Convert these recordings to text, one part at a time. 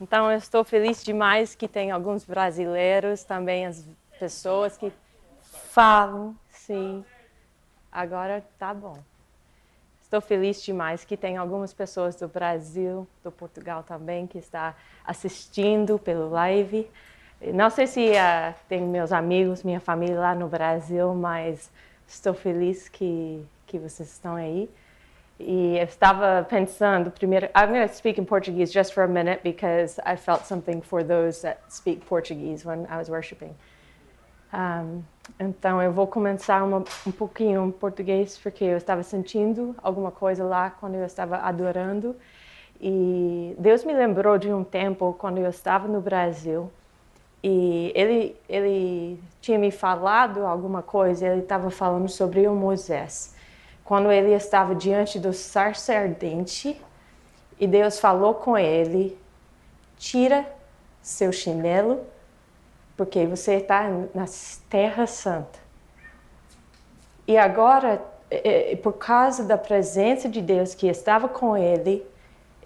Então eu estou feliz demais que tem alguns brasileiros, também as pessoas que falam, sim. Agora tá bom. Estou feliz demais que tem algumas pessoas do Brasil, do Portugal também, que está assistindo pelo live. Não sei se uh, tem meus amigos, minha família lá no Brasil, mas estou feliz que, que vocês estão aí. E eu estava pensando, primeiro, I'm going to speak in Portuguese just for a minute because I felt something for those that speak Portuguese when I was worshiping. Um, então eu vou começar uma, um pouquinho em português porque eu estava sentindo alguma coisa lá quando eu estava adorando e Deus me lembrou de um tempo quando eu estava no Brasil e ele ele tinha me falado alguma coisa. Ele estava falando sobre o Moisés quando ele estava diante do sarce ardente e Deus falou com ele: tira seu chinelo porque você está na Terra Santa. E agora, por causa da presença de Deus que estava com ele,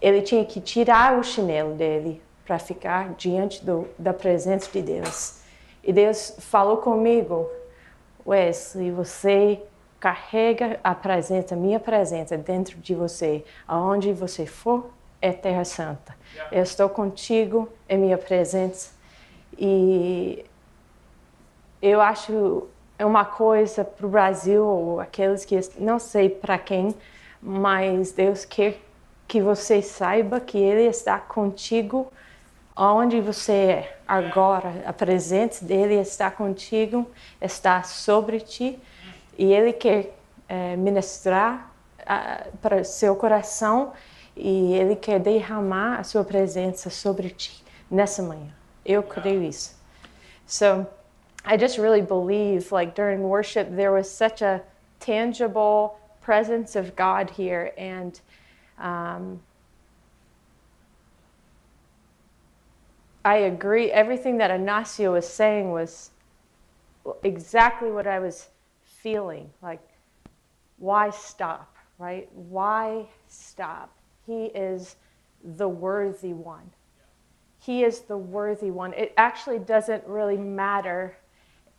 ele tinha que tirar o chinelo dele para ficar diante do, da presença de Deus. E Deus falou comigo, Wesley, você carrega a presença, minha presença dentro de você. Aonde você for, é Terra Santa. Eu estou contigo, é minha presença e eu acho é uma coisa para o Brasil, ou aqueles que não sei para quem, mas Deus quer que você saiba que Ele está contigo onde você é agora. A presença dele está contigo, está sobre ti, e Ele quer é, ministrar uh, para seu coração e Ele quer derramar a sua presença sobre ti nessa manhã. Eu creio isso. So I just really believe, like during worship, there was such a tangible presence of God here, and um, I agree. Everything that Ignacio was saying was exactly what I was feeling. Like, why stop, right? Why stop? He is the worthy one. He is the worthy one. It actually doesn't really matter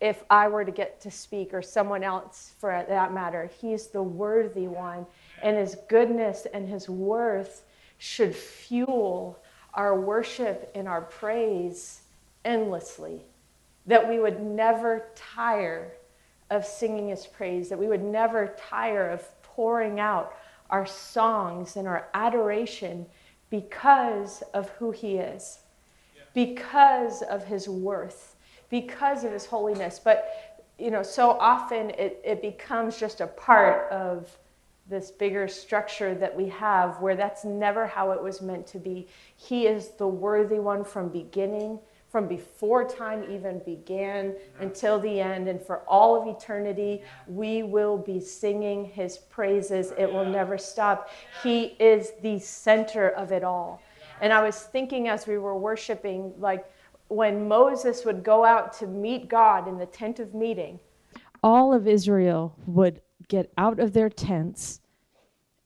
if I were to get to speak or someone else for that matter. He's the worthy one, and his goodness and his worth should fuel our worship and our praise endlessly. That we would never tire of singing his praise, that we would never tire of pouring out our songs and our adoration because of who he is because of his worth, because of his holiness. But, you know, so often it, it becomes just a part of this bigger structure that we have where that's never how it was meant to be. He is the worthy one from beginning, from before time even began until the end. And for all of eternity, we will be singing his praises. It will never stop. He is the center of it all. And I was thinking as we were worshiping, like when Moses would go out to meet God in the tent of meeting, all of Israel would get out of their tents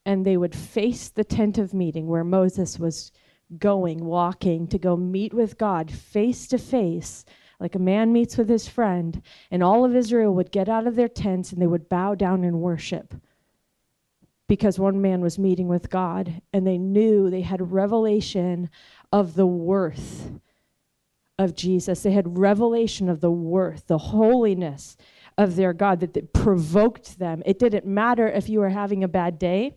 and they would face the tent of meeting where Moses was going, walking to go meet with God face to face, like a man meets with his friend. And all of Israel would get out of their tents and they would bow down and worship because one man was meeting with God and they knew they had revelation of the worth of Jesus. They had revelation of the worth, the holiness of their God that, that provoked them. It didn't matter if you were having a bad day.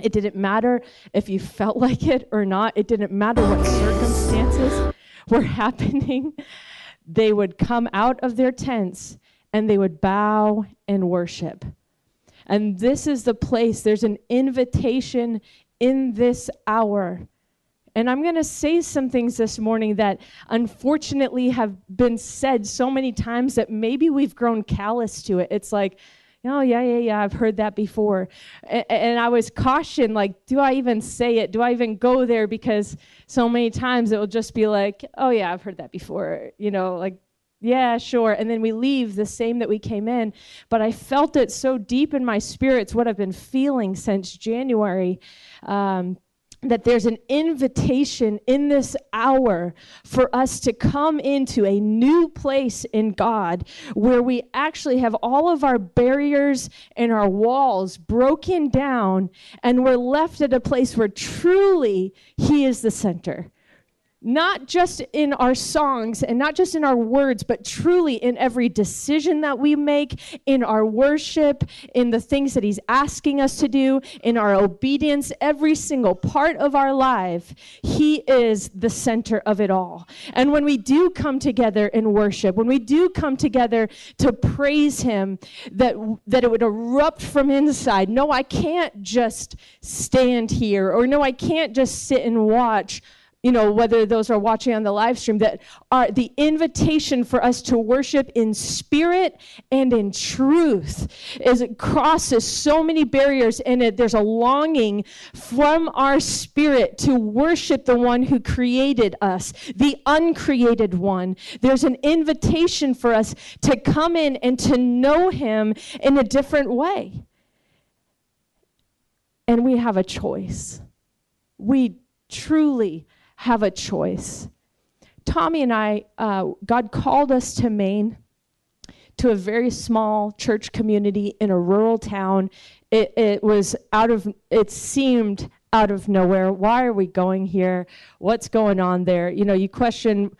It didn't matter if you felt like it or not. It didn't matter what circumstances were happening. They would come out of their tents and they would bow and worship. And this is the place, there's an invitation in this hour. And I'm going to say some things this morning that unfortunately have been said so many times that maybe we've grown callous to it. It's like, oh, yeah, yeah, yeah, I've heard that before. And, and I was cautioned, like, do I even say it? Do I even go there? Because so many times it will just be like, oh, yeah, I've heard that before. You know, like, yeah, sure. And then we leave the same that we came in. But I felt it so deep in my spirits, what I've been feeling since January. Um, that there's an invitation in this hour for us to come into a new place in God where we actually have all of our barriers and our walls broken down and we're left at a place where truly He is the center not just in our songs and not just in our words, but truly in every decision that we make, in our worship, in the things that He's asking us to do, in our obedience, every single part of our life, He is the center of it all. And when we do come together in worship, when we do come together to praise Him, that, that it would erupt from inside. No, I can't just stand here, or no, I can't just sit and watch you know, whether those are watching on the live stream, that are the invitation for us to worship in spirit and in truth is it crosses so many barriers and it, there's a longing from our spirit to worship the one who created us, the uncreated one. There's an invitation for us to come in and to know him in a different way. And we have a choice. We truly have a choice. Tommy and I, uh, God called us to Maine, to a very small church community in a rural town. It, it was out of, it seemed out of nowhere. Why are we going here? What's going on there? You know, you question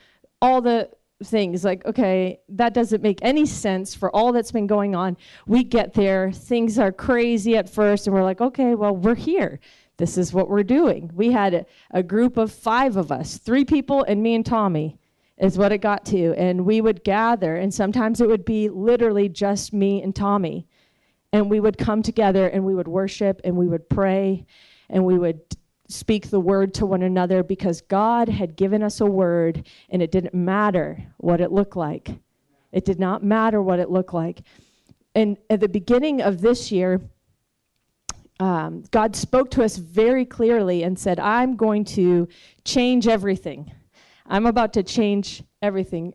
all the things like, okay, that doesn't make any sense for all that's been going on. We get there, things are crazy at first, and we're like, okay, well, we're here this is what we're doing. We had a, a, group of five of us, three people and me and Tommy is what it got to. And we would gather, and sometimes it would be literally just me and Tommy. And we would come together and we would worship and we would pray and we would speak the word to one another because God had given us a word and it didn't matter what it looked like. It did not matter what it looked like. And at the beginning of this year, um, God spoke to us very clearly and said, I'm going to change everything. I'm about to change everything.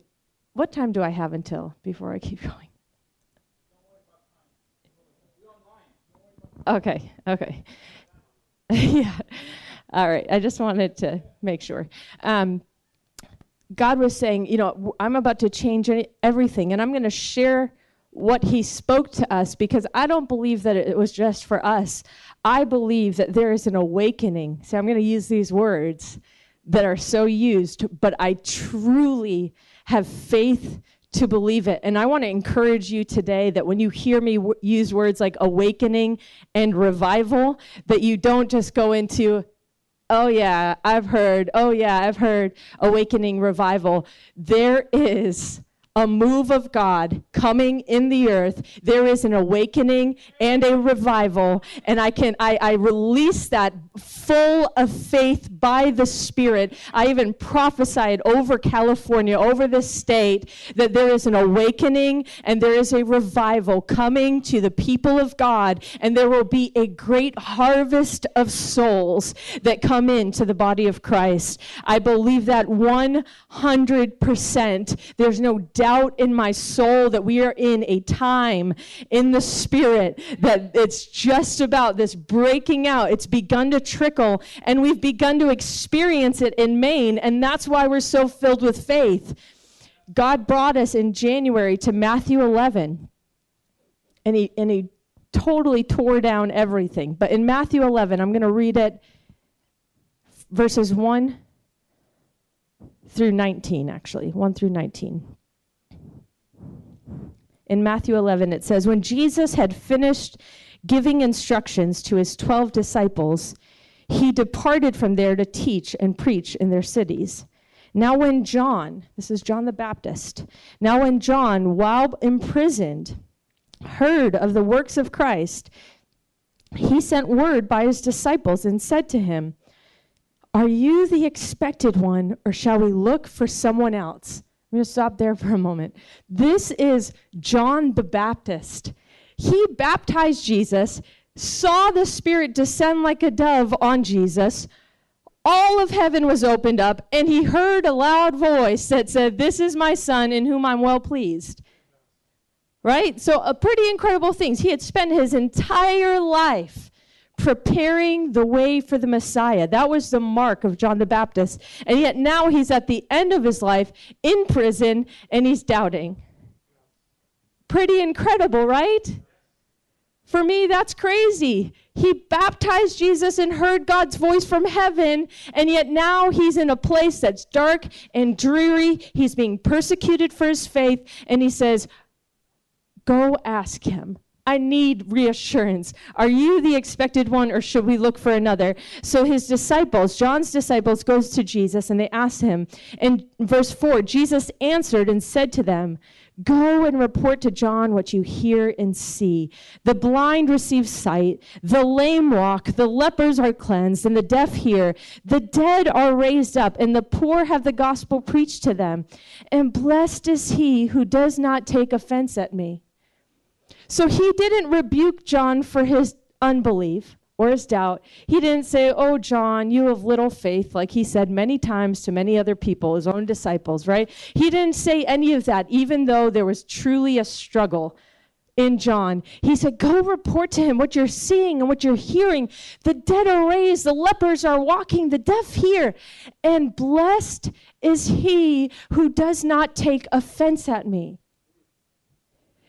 What time do I have until before I keep going? Okay, okay. yeah. All right. I just wanted to make sure. Um, God was saying, you know, I'm about to change everything, and I'm going to share what he spoke to us because I don't believe that it was just for us. I believe that there is an awakening. See, I'm going to use these words that are so used, but I truly have faith to believe it. And I want to encourage you today that when you hear me w- use words like awakening and revival, that you don't just go into, oh yeah, I've heard, oh yeah, I've heard awakening revival. There is a move of God coming in the earth. There is an awakening and a revival. And I can I, I release that full of faith by the Spirit. I even prophesied over California, over this state, that there is an awakening and there is a revival coming to the people of God, and there will be a great harvest of souls that come into the body of Christ. I believe that 100%. There's no doubt in my soul that we are in a time in the spirit that it's just about this breaking out. It's begun to trickle, and we've begun to experience it in Maine, and that's why we're so filled with faith. God brought us in January to Matthew 11, and he, and he totally tore down everything. But in Matthew 11, I'm going to read it verses 1 through 19, actually, 1 through 19 in Matthew 11, it says, When Jesus had finished giving instructions to his 12 disciples, he departed from there to teach and preach in their cities. Now, when John, this is John the Baptist, now when John, while imprisoned, heard of the works of Christ, he sent word by his disciples and said to him, Are you the expected one, or shall we look for someone else? I'm going to stop there for a moment. This is John the Baptist. He baptized Jesus, saw the Spirit descend like a dove on Jesus. All of heaven was opened up, and he heard a loud voice that said, This is my son in whom I'm well pleased. Right? So, a pretty incredible things. He had spent his entire life preparing the way for the Messiah. That was the mark of John the Baptist. And yet now he's at the end of his life in prison and he's doubting. Pretty incredible, right? For me, that's crazy. He baptized Jesus and heard God's voice from heaven, and yet now he's in a place that's dark and dreary. He's being persecuted for his faith, and he says, Go ask him. I need reassurance. Are you the expected one, or should we look for another? So his disciples, John's disciples, goes to Jesus and they ask him. In verse 4, Jesus answered and said to them, Go and report to John what you hear and see. The blind receive sight, the lame walk, the lepers are cleansed, and the deaf hear. The dead are raised up, and the poor have the gospel preached to them. And blessed is he who does not take offense at me. So he didn't rebuke John for his unbelief or his doubt. He didn't say, Oh, John, you have little faith, like he said many times to many other people, his own disciples, right? He didn't say any of that, even though there was truly a struggle in John. He said, Go report to him what you're seeing and what you're hearing. The dead are raised, the lepers are walking, the deaf hear. And blessed is he who does not take offense at me.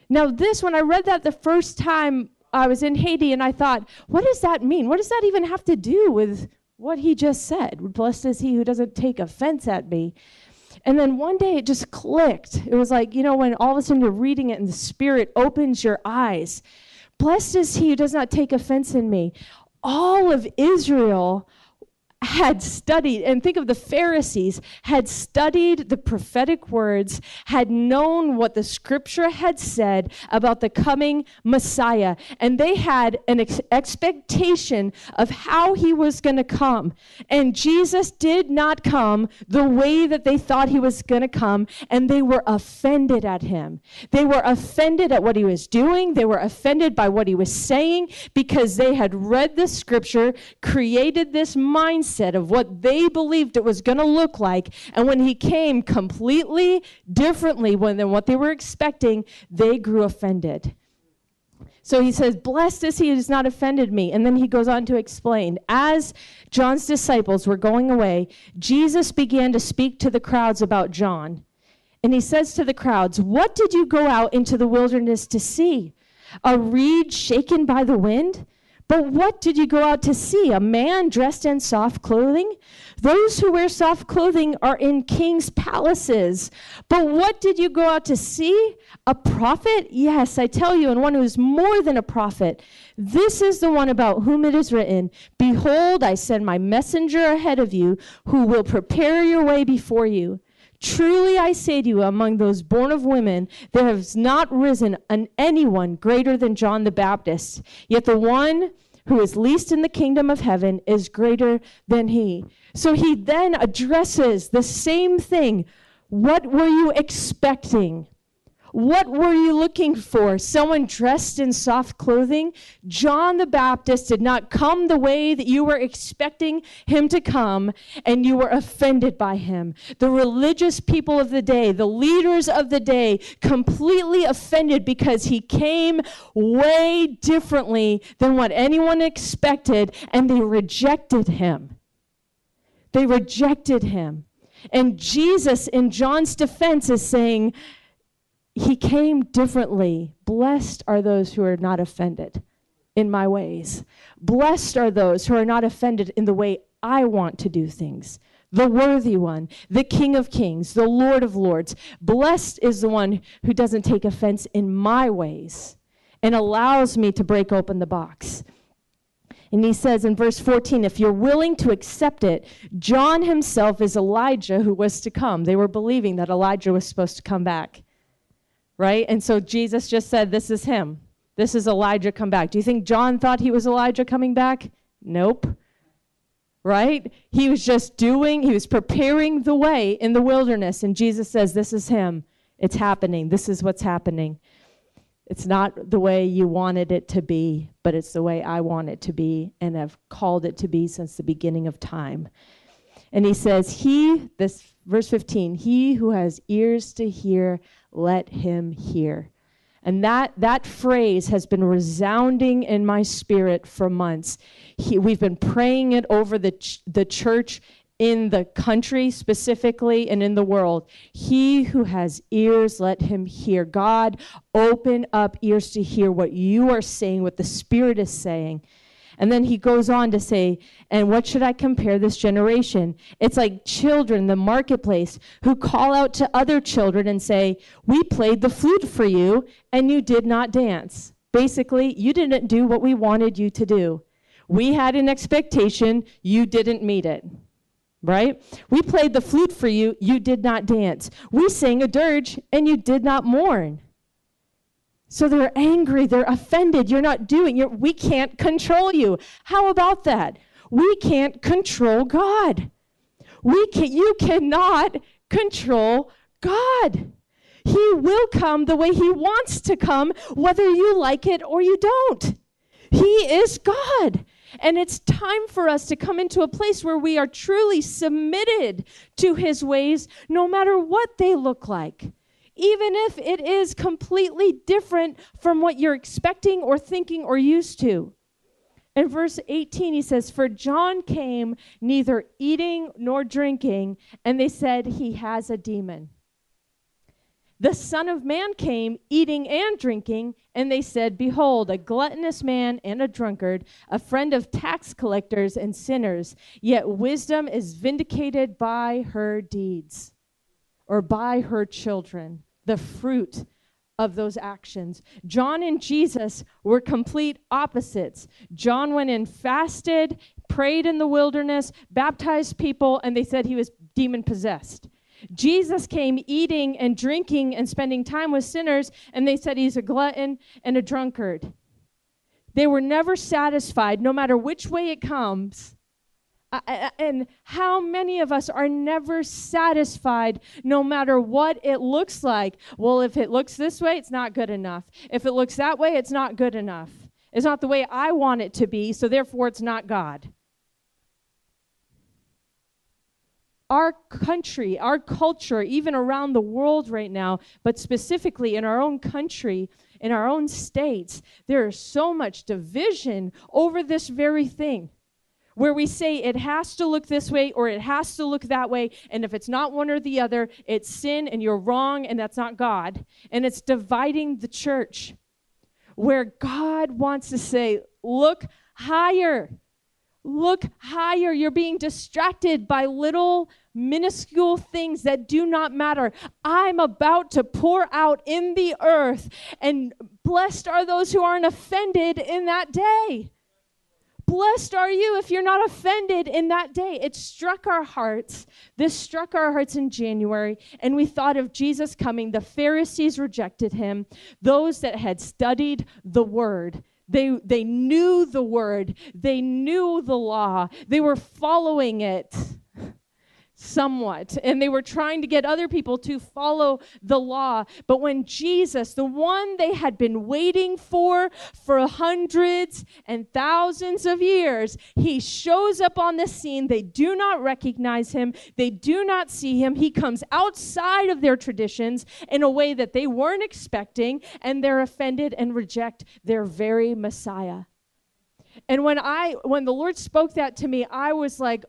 Now, this, when I read that the first time, I was in Haiti and I thought, what does that mean? What does that even have to do with what he just said? Blessed is he who doesn't take offense at me. And then one day it just clicked. It was like, you know, when all of a sudden you're reading it and the Spirit opens your eyes. Blessed is he who does not take offense in me. All of Israel had studied, and think of the Pharisees, had studied the prophetic words, had known what the scripture had said about the coming Messiah, and they had an ex- expectation of how he was going to come. And Jesus did not come the way that they thought he was going to come, and they were offended at him. They were offended at what he was doing, they were offended by what he was saying because they had read the scripture, created this mindset mindset of what they believed it was going to look like. And when he came completely differently than what they were expecting, they grew offended. So he says, Blessed is he who has not offended me. And then he goes on to explain As John's disciples were going away, Jesus began to speak to the crowds about John. And he says to the crowds, What did you go out into the wilderness to see? A reed shaken by the wind? But what did you go out to see? A man dressed in soft clothing? Those who wear soft clothing are in king's palaces. But what did you go out to see? A prophet? Yes, I tell you, and one who is more than a prophet. This is the one about whom it is written Behold, I send my messenger ahead of you, who will prepare your way before you. Truly I say to you, among those born of women, there has not risen an anyone greater than John the Baptist. Yet the one who is least in the kingdom of heaven is greater than he. So he then addresses the same thing. What were you expecting? What were you looking for? Someone dressed in soft clothing? John the Baptist did not come the way that you were expecting him to come, and you were offended by him. The religious people of the day, the leaders of the day, completely offended because he came way differently than what anyone expected, and they rejected him. They rejected him. And Jesus, in John's defense, is saying, he came differently. Blessed are those who are not offended in my ways. Blessed are those who are not offended in the way I want to do things. The worthy one, the King of Kings, the Lord of Lords. Blessed is the one who doesn't take offense in my ways and allows me to break open the box. And he says in verse 14, if you're willing to accept it, John himself is Elijah who was to come. They were believing that Elijah was supposed to come back right? And so Jesus just said, This is him. This is Elijah come back. Do you think John thought he was Elijah coming back? Nope. Right? He was just doing, he was preparing the way in the wilderness. And Jesus says, This is him. It's happening. This is what's happening. It's not the way you wanted it to be, but it's the way I want it to be and have called it to be since the beginning of time. And he says, He, this verse 15, he who has ears to hear, let him hear. And that, that phrase has been resounding in my spirit for months. He, we've been praying it over the, ch- the church in the country specifically and in the world. He who has ears, let him hear. God, open up ears to hear what you are saying, what the Spirit is saying. And then he goes on to say, and what should I compare this generation? It's like children, the marketplace, who call out to other children and say, We played the flute for you, and you did not dance. Basically, you didn't do what we wanted you to do. We had an expectation, you didn't meet it. Right? We played the flute for you, you did not dance. We sang a dirge, and you did not mourn. So they're angry, they're offended. You're not doing, you're, we can't control you. How about that? We can't control God. We can, you cannot control God. He will come the way He wants to come, whether you like it or you don't. He is God. And it's time for us to come into a place where we are truly submitted to His ways, no matter what they look like even if it is completely different from what you're expecting or thinking or used to. In verse 18, he says, For John came neither eating nor drinking, and they said, He has a demon. The Son of Man came eating and drinking, and they said, Behold, a gluttonous man and a drunkard, a friend of tax collectors and sinners, yet wisdom is vindicated by her deeds or by her children the fruit of those actions. John and Jesus were complete opposites. John went and fasted, prayed in the wilderness, baptized people, and they said he was demon possessed. Jesus came eating and drinking and spending time with sinners, and they said he's a glutton and a drunkard. They were never satisfied, no matter which way it comes and how many of us are never satisfied no matter what it looks like? Well, if it looks this way, it's not good enough. If it looks that way, it's not good enough. It's not the way I want it to be, so therefore it's not God. Our country, our culture, even around the world right now, but specifically in our own country, in our own states, there is so much division over this very thing where we say it has to look this way or it has to look that way. And if it's not one or the other, it's sin and you're wrong and that's not God. And it's dividing the church where God wants to say, look higher. Look higher. You're being distracted by little minuscule things that do not matter. I'm about to pour out in the earth, and blessed are those who aren't offended in that day. Blessed are you if you're not offended in that day. It struck our hearts. This struck our hearts in January, and we thought of Jesus coming. The Pharisees rejected him, those that had studied the word. They, they knew the word, they knew the law, they were following it somewhat. And they were trying to get other people to follow the law. But when Jesus, the one they had been waiting for for hundreds and thousands of years, he shows up on the scene. They do not recognize him, they do not see him. He comes outside of their traditions in a way that they weren't expecting, and they're offended and reject their very Messiah. And when I when the Lord spoke that to me, I was like,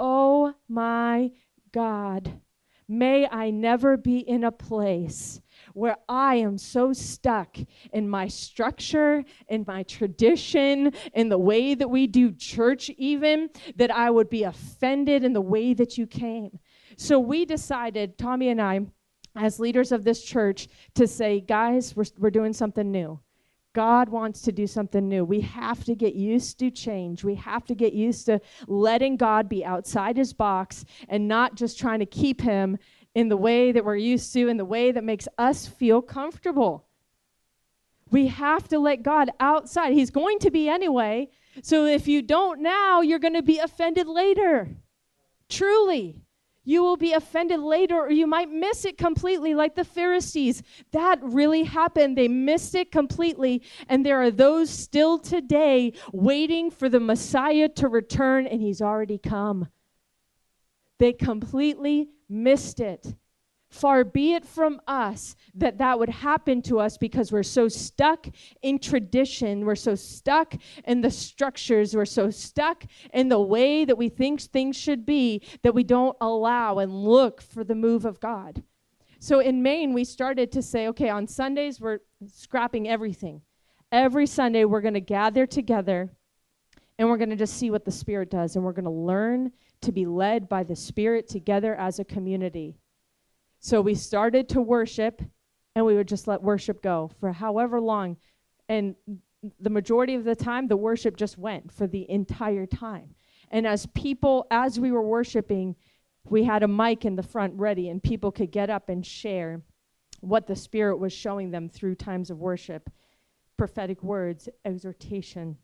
Oh my God, may I never be in a place where I am so stuck in my structure, in my tradition, in the way that we do church, even, that I would be offended in the way that you came. So we decided, Tommy and I, as leaders of this church, to say, guys, we're, we're doing something new. God wants to do something new. We have to get used to change. We have to get used to letting God be outside his box and not just trying to keep him in the way that we're used to, in the way that makes us feel comfortable. We have to let God outside. He's going to be anyway. So if you don't now, you're going to be offended later. Truly you will be offended later or you might miss it completely like the Pharisees. That really happened. They missed it completely. And there are those still today waiting for the Messiah to return, and he's already come. They completely missed it. Far be it from us that that would happen to us because we're so stuck in tradition. We're so stuck in the structures. We're so stuck in the way that we think things should be that we don't allow and look for the move of God. So in Maine, we started to say, okay, on Sundays, we're scrapping everything. Every Sunday, we're going to gather together and we're going to just see what the Spirit does. And we're going to learn to be led by the Spirit together as a community. So we started to worship, and we would just let worship go for however long. And the majority of the time, the worship just went for the entire time. And as people, as we were worshiping, we had a mic in the front ready, and people could get up and share what the Spirit was showing them through times of worship prophetic words, exhortation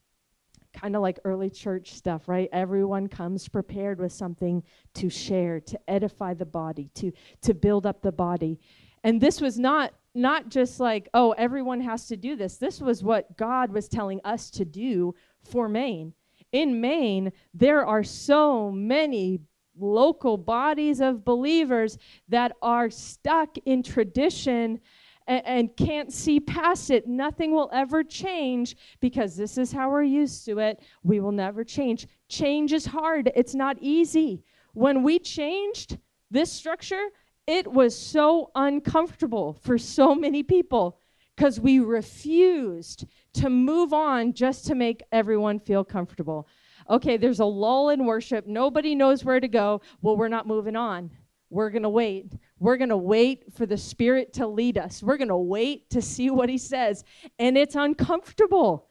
kind of like early church stuff, right? Everyone comes prepared with something to share, to edify the body, to to build up the body. And this was not not just like, oh, everyone has to do this. This was what God was telling us to do for Maine. In Maine, there are so many local bodies of believers that are stuck in tradition and, and can't see past it. Nothing will ever change because this is how we're used to it. We will never change. Change is hard, it's not easy. When we changed this structure, it was so uncomfortable for so many people because we refused to move on just to make everyone feel comfortable. Okay, there's a lull in worship. Nobody knows where to go. Well, we're not moving on. We're going to wait. We're going to wait for the Spirit to lead us. We're going to wait to see what He says. And it's uncomfortable.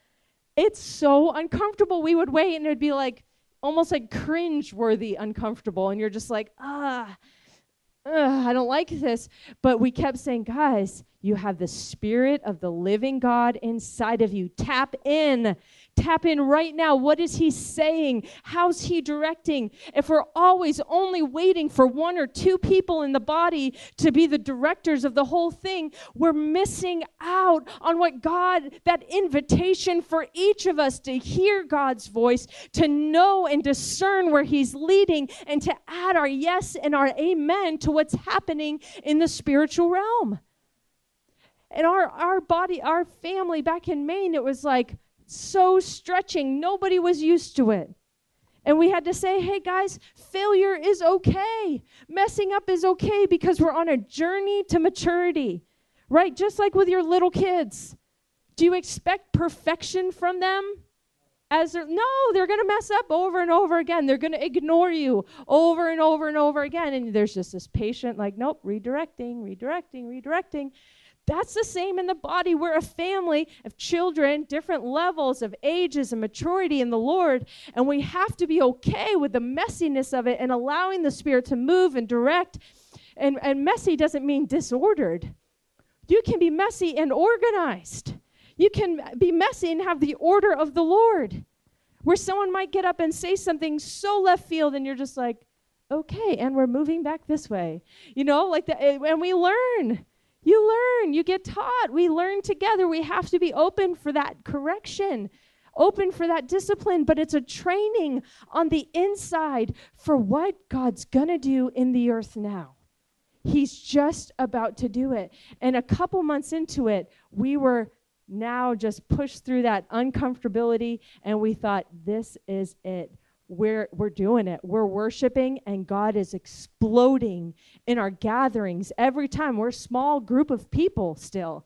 It's so uncomfortable. We would wait and it'd be like almost like cringe worthy uncomfortable. And you're just like, ah, I don't like this. But we kept saying, guys, you have the Spirit of the living God inside of you. Tap in. Tap in right now. What is He saying? How's He directing? If we're always only waiting for one or two people in the body to be the directors of the whole thing, we're missing out on what God, that invitation for each of us to hear God's voice, to know and discern where He's leading, and to add our yes and our amen to what's happening in the spiritual realm. And our, our body, our family back in Maine, it was like, so stretching. Nobody was used to it. And we had to say, hey guys, failure is okay. Messing up is okay because we're on a journey to maturity, right? Just like with your little kids. Do you expect perfection from them? As they're, no, they're going to mess up over and over again. They're going to ignore you over and over and over again. And there's just this patient, like, nope, redirecting, redirecting, redirecting. That's the same in the body. We're a family of children, different levels of ages and maturity in the Lord, and we have to be okay with the messiness of it and allowing the Spirit to move and direct. And, and messy doesn't mean disordered. You can be messy and organized. You can be messy and have the order of the Lord, where someone might get up and say something so left field, and you're just like, okay, and we're moving back this way. You know, like that, and we learn. You learn, you get taught. We learn together. We have to be open for that correction, open for that discipline, but it's a training on the inside for what God's going to do in the earth now. He's just about to do it. And a couple months into it, we were now just pushed through that uncomfortability and we thought, this is it we're, we're doing it. We're worshiping, and God is exploding in our gatherings every time. We're a small group of people still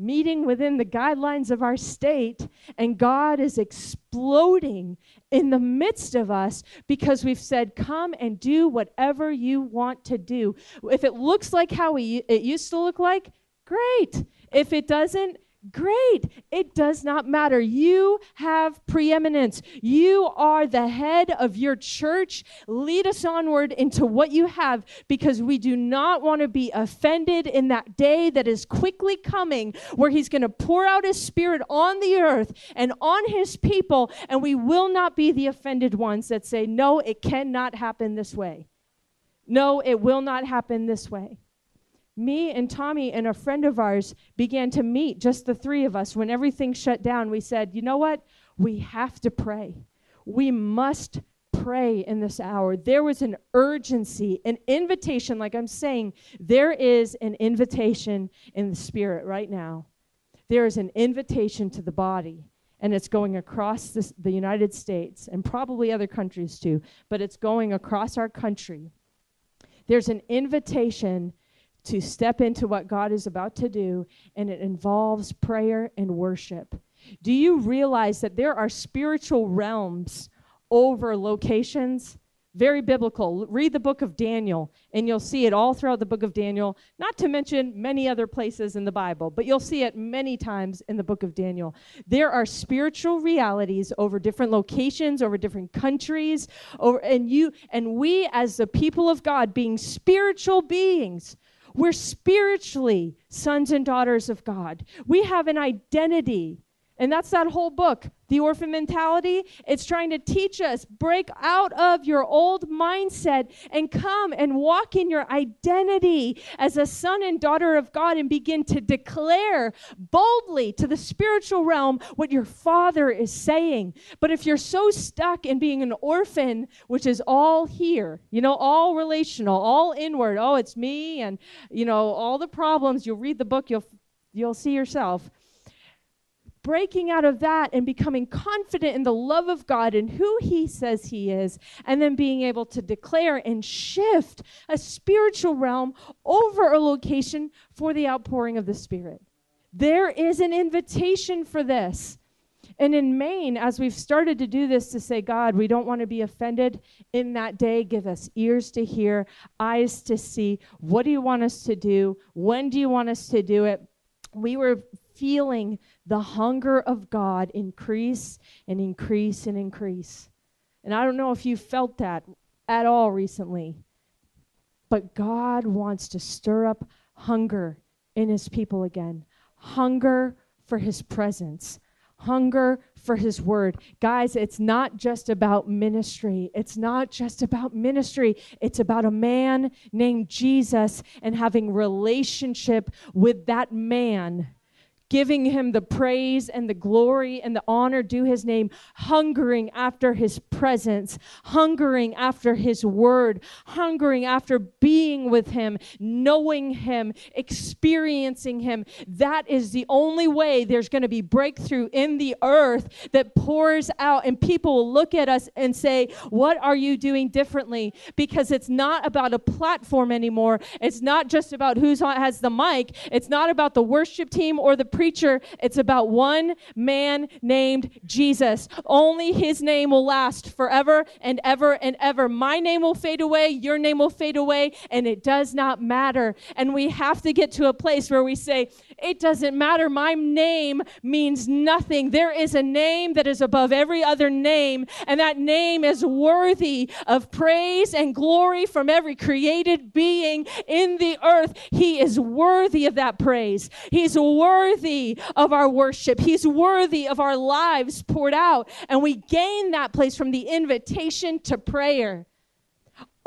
meeting within the guidelines of our state, and God is exploding in the midst of us because we've said, Come and do whatever you want to do. If it looks like how we, it used to look like, great. If it doesn't, Great. It does not matter. You have preeminence. You are the head of your church. Lead us onward into what you have because we do not want to be offended in that day that is quickly coming where He's going to pour out His Spirit on the earth and on His people. And we will not be the offended ones that say, no, it cannot happen this way. No, it will not happen this way me and Tommy and a friend of ours began to meet, just the three of us. When everything shut down, we said, you know what? We have to pray. We must pray in this hour. There was an urgency, an invitation, like I'm saying, there is an invitation in the spirit right now. There is an invitation to the body, and it's going across this, the United States and probably other countries too, but it's going across our country. There's an invitation to step into what God is about to do, and it involves prayer and worship. Do you realize that there are spiritual realms over locations. Very biblical. Read the book of Daniel, and you'll see it all throughout the book of Daniel, not to mention many other places in the Bible, but you'll see it many times in the book of Daniel. There are spiritual realities over different locations, over different countries, over, and you and we as the people of God, being spiritual beings, we're spiritually sons and daughters of God. We have an identity and that's that whole book, The Orphan Mentality. It's trying to teach us break out of your old mindset and come and walk in your identity as a son and daughter of God and begin to declare boldly to the spiritual realm what your father is saying. But if you're so stuck in being an orphan, which is all here, you know, all relational, all inward, oh, it's me and, you know, all the problems, you'll read the book, you'll you'll see yourself breaking out of that and becoming confident in the love of God and who He says He is, and then being able to declare and shift a spiritual realm over a location for the outpouring of the Spirit. There is an invitation for this. And in Maine, as we've started to do this to say, God, we don't want to be offended in that day, give us ears to hear, eyes to see. What do you want us to do? When do you want us to do it? We were feeling the hunger of God increase and increase and increase. And I don't know if you felt that at all recently, but God wants to stir up hunger in his people again. Hunger for his presence, hunger for his word. Guys, it's not just about ministry. It's not just about ministry. It's about a man named Jesus and having relationship with that man giving him the praise and the glory and the honor due his name, hungering after his presence, hungering after his word, hungering after being with him, knowing him, experiencing him. That is the only way there's going to be breakthrough in the earth that pours out, and people will look at us and say, What are you doing differently? Because it's not about a platform anymore. It's not just about who has the mic, it's not about the worship team or the preacher, it's about one man named Jesus. Only his name will last forever and ever and ever. My name will fade away, your name will fade away, and it does not matter. And we have to get to a place where we say, It doesn't matter. My name means nothing. There is a name that is above every other name, and that name is worthy of praise and glory from every created being in the earth. He is worthy of that praise. He's worthy of our worship. He's worthy of our lives poured out. And we gain that place from the invitation to prayer.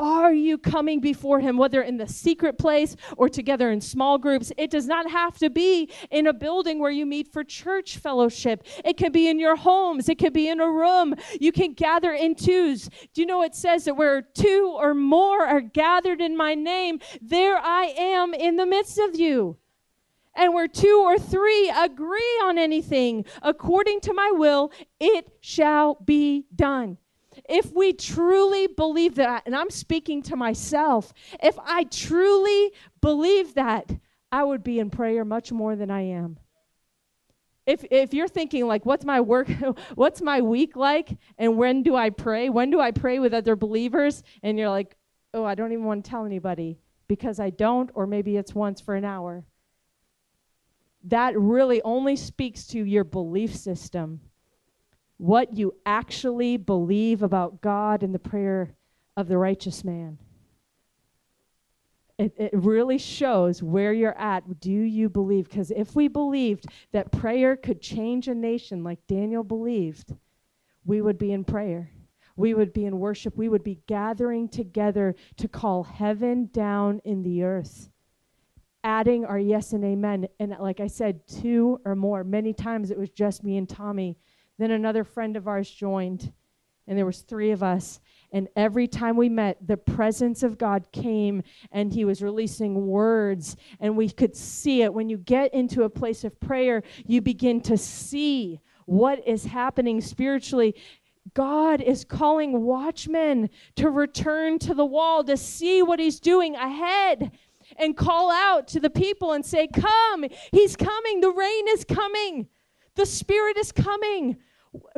Are you coming before Him, whether in the secret place or together in small groups? It does not have to be in a building where you meet for church fellowship. It can be in your homes, it can be in a room. You can gather in twos. Do you know it says that where two or more are gathered in my name, there I am in the midst of you? And where two or three agree on anything according to my will, it shall be done. If we truly believe that, and I'm speaking to myself, if I truly believe that, I would be in prayer much more than I am. If, if you're thinking like what's my work what's my week like and when do i pray? When do i pray with other believers? And you're like oh i don't even want to tell anybody because i don't or maybe it's once for an hour. That really only speaks to your belief system, what you actually believe about God and the prayer of the righteous man. It, it really shows where you're at. Do you believe? Because if we believed that prayer could change a nation like Daniel believed, we would be in prayer. We would be in worship. We would be gathering together to call heaven down in the earth adding our yes and amen. And like I said, two or more. Many times it was just me and Tommy. Then another friend of ours joined, and there was three of us. And every time we met, the presence of God came and He was releasing words, and we could see it. When you get into a place of prayer, you begin to see what is happening spiritually. God is calling watchmen to return to the wall to see what He's doing ahead and call out to the people and say, Come, He's coming. The rain is coming. The Spirit is coming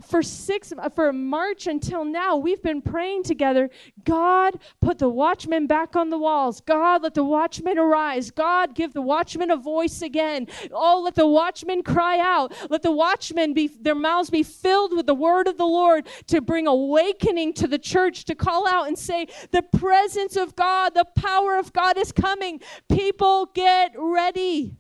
for six for March until now, we've been praying together. God, put the watchmen back on the walls. God, let the watchmen arise. God, give the watchmen a voice again. Oh, let the watchmen cry out. Let the watchmen be their mouths be filled with the word of the Lord to bring awakening to the church to call out and say, the presence of God, the power of God is coming. People get ready.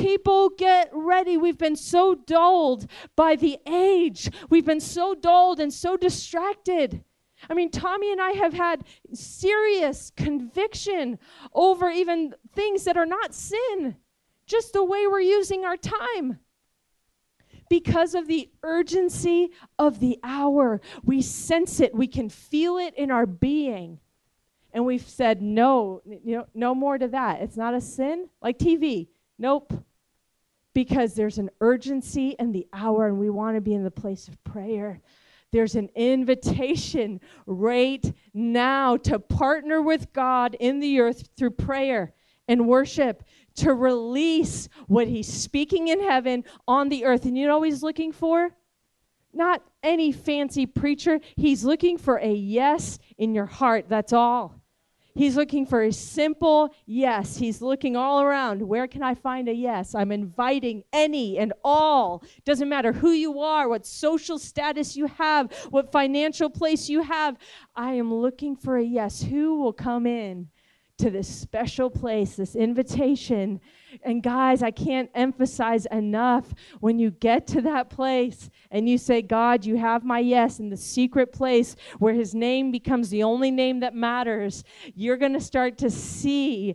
People get ready. We've been so dulled by the age. We've been so dulled and so distracted. I mean, Tommy and I have had serious conviction over even things that are not sin, just the way we're using our time. Because of the urgency of the hour, we sense it, we can feel it in our being. And we've said, no, you know, no more to that. It's not a sin like TV. Nope. Because there's an urgency in the hour, and we want to be in the place of prayer. There's an invitation right now to partner with God in the earth through prayer and worship to release what He's speaking in heaven on the earth. And you know what He's looking for? Not any fancy preacher. He's looking for a yes in your heart. That's all. He's looking for a simple yes. He's looking all around. Where can I find a yes? I'm inviting any and all. Doesn't matter who you are, what social status you have, what financial place you have. I am looking for a yes. Who will come in? to this special place, this invitation. And guys, I can't emphasize enough when you get to that place and you say, God, you have my yes in the secret place where his name becomes the only name that matters, you're going to start to see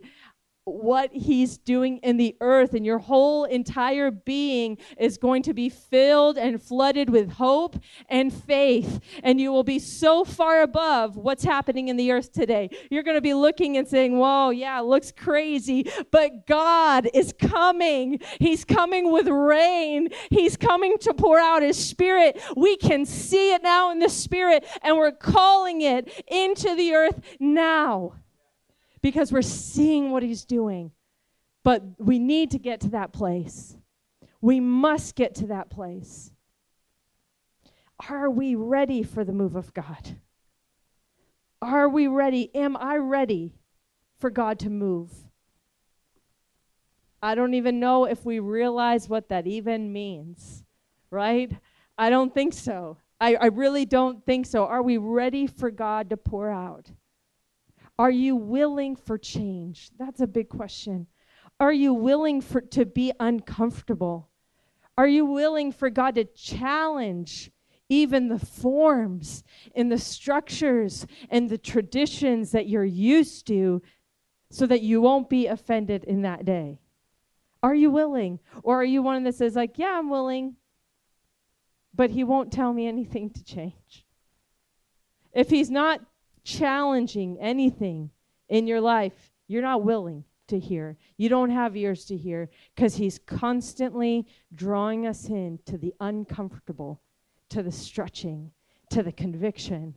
what he's doing in the earth, and your whole entire being is going to be filled and flooded with hope and faith. And you will be so far above what's happening in the earth today. You're going to be looking and saying, Whoa, yeah, looks crazy, but God is coming. He's coming with rain, He's coming to pour out His Spirit. We can see it now in the Spirit, and we're calling it into the earth now because we're seeing what he's doing. But we need to get to that place. We must get to that place. Are we ready for the move of God? Are we ready? Am I ready for God to move? I don't even know if we realize what that even means, right? I don't think so. I, I really don't think so. Are we ready for God to pour out? Are you willing for change? That's a big question. Are you willing for to be uncomfortable? Are you willing for God to challenge even the forms and the structures and the traditions that you're used to so that you won't be offended in that day? Are you willing? Or are you one that says like, "Yeah, I'm willing." But he won't tell me anything to change. If he's not challenging anything in your life, you're not willing to hear. You don't have ears to hear because He's constantly drawing us in to the uncomfortable, to the stretching, to the conviction.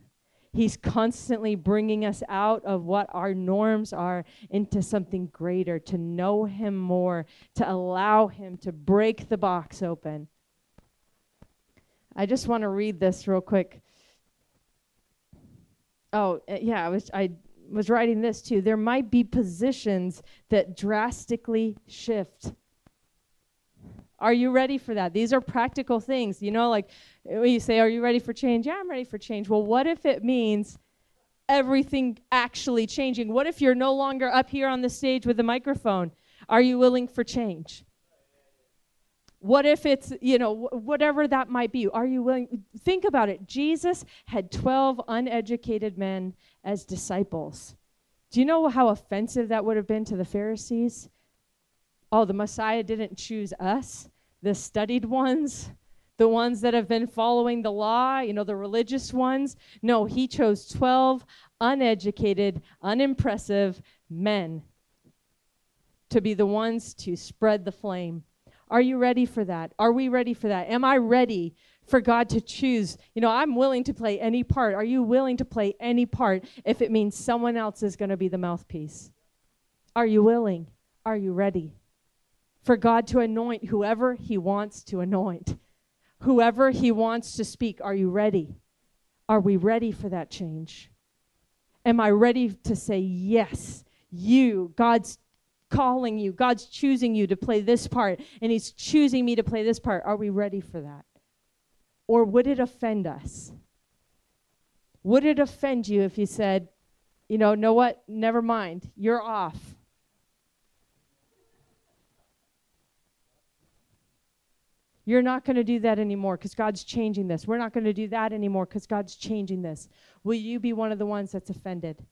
He's constantly bringing us out of what our norms are into something greater, to know Him more, to allow Him to break the box open. I just want to read this real quick. Oh, uh, yeah, I was I was writing this too. There might be positions that drastically shift. Are you ready for that? These are practical things. You know, like when you say, Are you ready for change? Yeah, I'm ready for change. Well, what if it means everything actually changing? What if you're no longer up here on the stage with the microphone? Are you willing for change? What if it's, you know, whatever that might be? Are you willing? Think about it. Jesus had 12 uneducated men as disciples. Do you know how offensive that would have been to the Pharisees? Oh, the Messiah didn't choose us, the studied ones, the ones that have been following the law, you know, the religious ones. No, he chose 12 uneducated, unimpressive men to be the ones to spread the flame. Are you ready for that? Are we ready for that? Am I ready for God to choose? You know, I'm willing to play any part. Are you willing to play any part if it means someone else is going to be the mouthpiece? Are you willing? Are you ready for God to anoint whoever He wants to anoint? Whoever He wants to speak, are you ready? Are we ready for that change? Am I ready to say, Yes, you, God's calling you, God's choosing you to play this part, and He's choosing me to play this part? Are we ready for that? Or would it offend us? Would it offend you if you said, you know, know what? Never mind. You're off. You're not going to do that anymore because God's changing this. We're not going to do that anymore because God's changing this. Will you be one of the ones that's offended?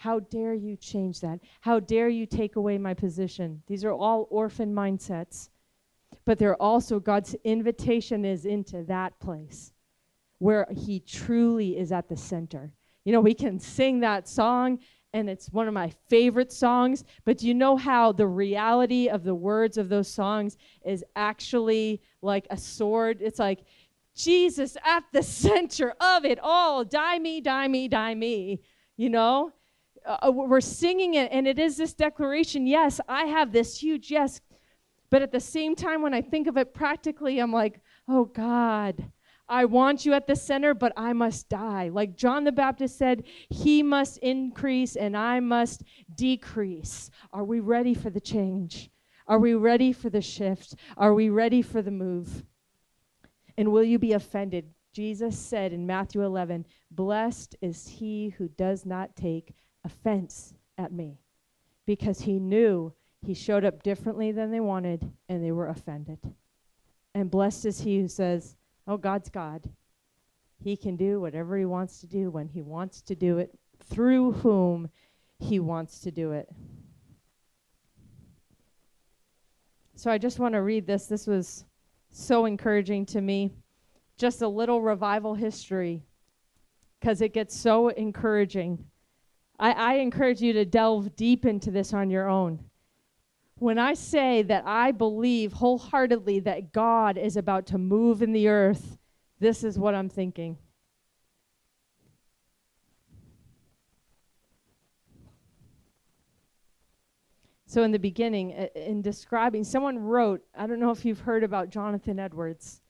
How dare you change that? How dare you take away my position? These are all orphan mindsets. But they're also God's invitation is into that place where He truly is at the center. You know, we can sing that song and it's one of my favorite songs. But do you know how the reality of the words of those songs is actually like a sword? It's like, Jesus at the center of it all. Die me, die me, die me. You know? Uh, uh we're singing it, and it is this declaration yes, I have this huge yes. But at the same time, when I think of it practically, I'm like, oh God, I want you at the center, but I must die. Like John the Baptist said, he must increase and I must decrease. Are we ready for the change? Are we ready for the shift? Are we ready for the move? And will you be offended? Jesus said in Matthew 11, Blessed is he who does not take offense at me. Because he knew he showed up differently than they wanted and they were offended. And blessed is he who says, Oh, God's God. He can do whatever He wants to do when He wants to do it, through whom He wants to do it. So I just want to read this. This was so encouraging to me. Just a little revival history because it gets so encouraging. I, I, encourage you to delve deep into this on your own. When I say that I believe wholeheartedly that God is about to move in the earth, this is what I'm thinking. So, in the beginning, in describing, someone wrote, I don't know if you've heard about Jonathan Edwards,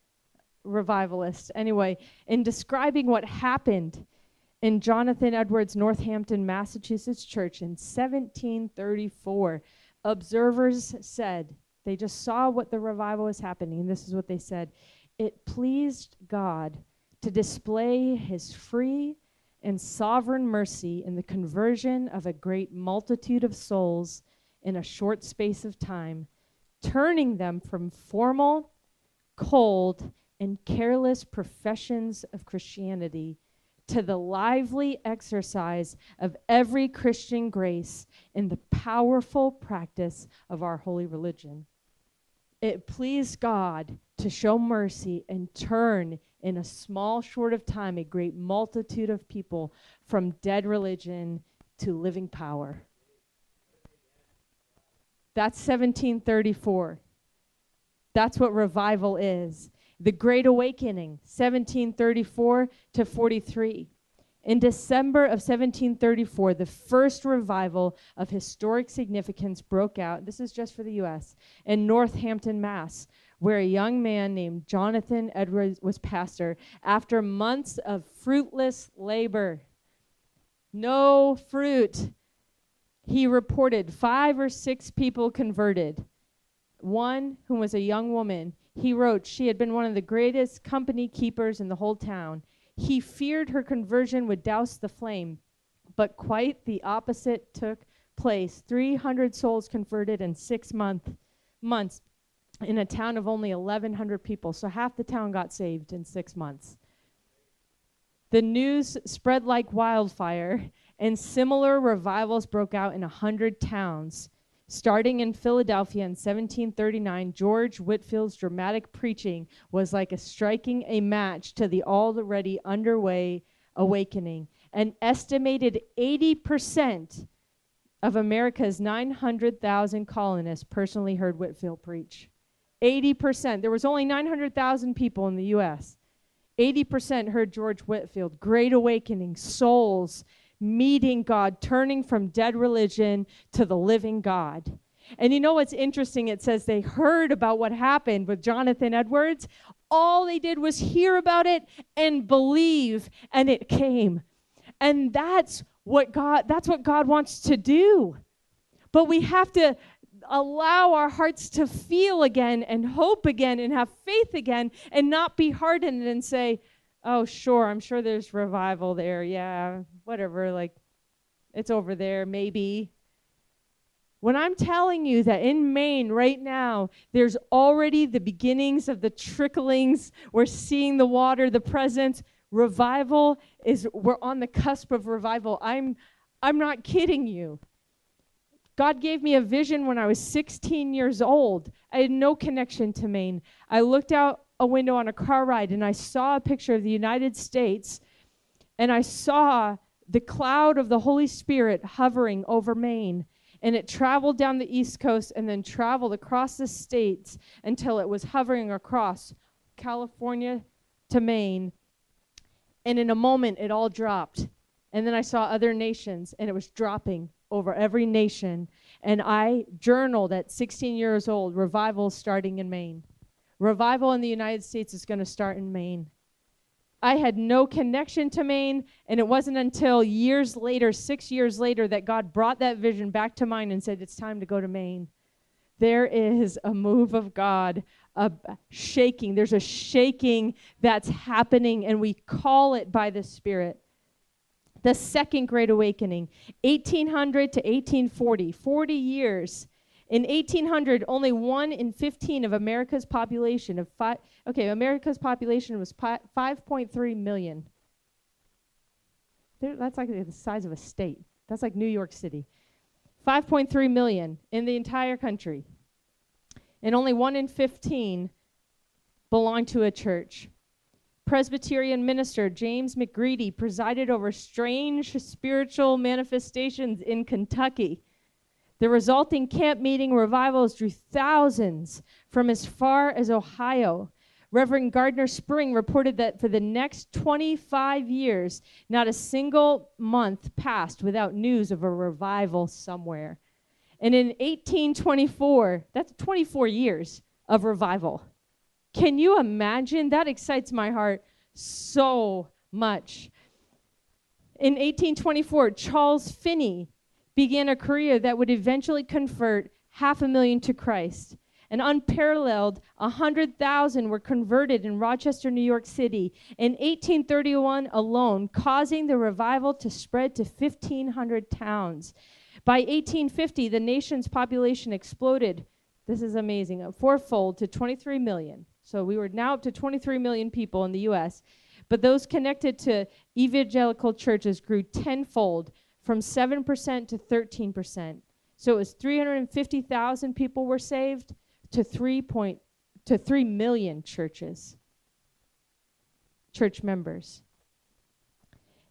revivalist. Anyway, in describing what happened in Jonathan Edwards' Northampton, Massachusetts church in 1734, observers said, they just saw what the revival was happening. This is what they said It pleased God to display his free and sovereign mercy in the conversion of a great multitude of souls in a short space of time, turning them from formal, cold, and careless professions of Christianity to the lively exercise of every Christian grace in the powerful practice of our holy religion. It pleased God to show mercy and turn in a small short of time a great multitude of people from dead religion to living power. That's 1734. That's what revival is the Great Awakening, 1734 to 43. In December of 1734, the first revival of historic significance broke out. This is just for the U.S. in Northampton, Mass, where a young man named Jonathan Edwards was pastor after months of fruitless labor. No fruit. He reported five or six people converted. One, who was a young woman, he wrote she had been one of the greatest company keepers in the whole town. He feared her conversion would douse the flame, but quite the opposite took place. 300 souls converted in six month, months in a town of only 1,100 people. So half the town got saved in six months. The news spread like wildfire, and similar revivals broke out in a 100 towns Starting in Philadelphia in 1739, George Whitefield's dramatic preaching was like a striking a match to the already underway awakening. An estimated 80% of America's 900,000 colonists personally heard Whitefield preach. 80%. There was only 900,000 people in the US. 80% heard George Whitefield. Great awakening, souls meeting God, turning from dead religion to the living God. And you know what's interesting? It says they heard about what happened with Jonathan Edwards. All they did was hear about it and believe, and it came. And that's what God that's what God wants to do. But we have to allow our hearts to feel again and hope again and have faith again and not be hardened and say, "Oh, sure, I'm sure there's revival there. Yeah, whatever, like it's over there maybe." When I'm telling you that in Maine right now, there's already the beginnings of the tricklings, we're seeing the water, the presence, revival is we're on the cusp of revival. I'm I'm not kidding you. God gave me a vision when I was 16 years old. I had no connection to Maine. I looked out a window on a car ride and I saw a picture of the United States and I saw the cloud of the Holy Spirit hovering over Maine. And it traveled down the East Coast and then traveled across the states until it was hovering across California to Maine and in a moment, it all dropped. And then I saw other nations, and it was dropping over every nation. And I journaled at 16 years old revival starting in Maine. Revival in the United States is going to start in Maine. I had no connection to Maine, and it wasn't until years later, six years later, that God brought that vision back to mind and said, It's time to go to Maine. There is a move of God a shaking. There's a shaking that's happening, and we call it by the Spirit. The Second Great Awakening, 1800 to 1840, 40 years. In 1800, only one in 15 of America's population of five. Okay, America's population was 5.3 million. That's like the size of a state. That's like New York City. 5.3 million in the entire country and only one in 15 belonged to a church. Presbyterian minister James McGready presided over strange spiritual manifestations in Kentucky. The resulting camp meeting revivals drew thousands from as far as Ohio. Reverend Gardner Spring reported that for the next 25 years, not a single month passed without news of a revival somewhere. And in 1824, that's 24 years of revival. Can you imagine? That excites my heart so much. In 1824, Charles Finney began a career that would eventually convert half a million to Christ. An unparalleled 100,000 were converted in Rochester, New York City in 1831 alone, causing the revival to spread to 1,500 towns. By 1850, the nation's population exploded. This is amazing, fourfold to 23 million. So we were now up to 23 million people in the US. But those connected to evangelical churches grew tenfold from 7% to 13%. So it was 350,000 people were saved to 3 point, to 3 million churches. Church members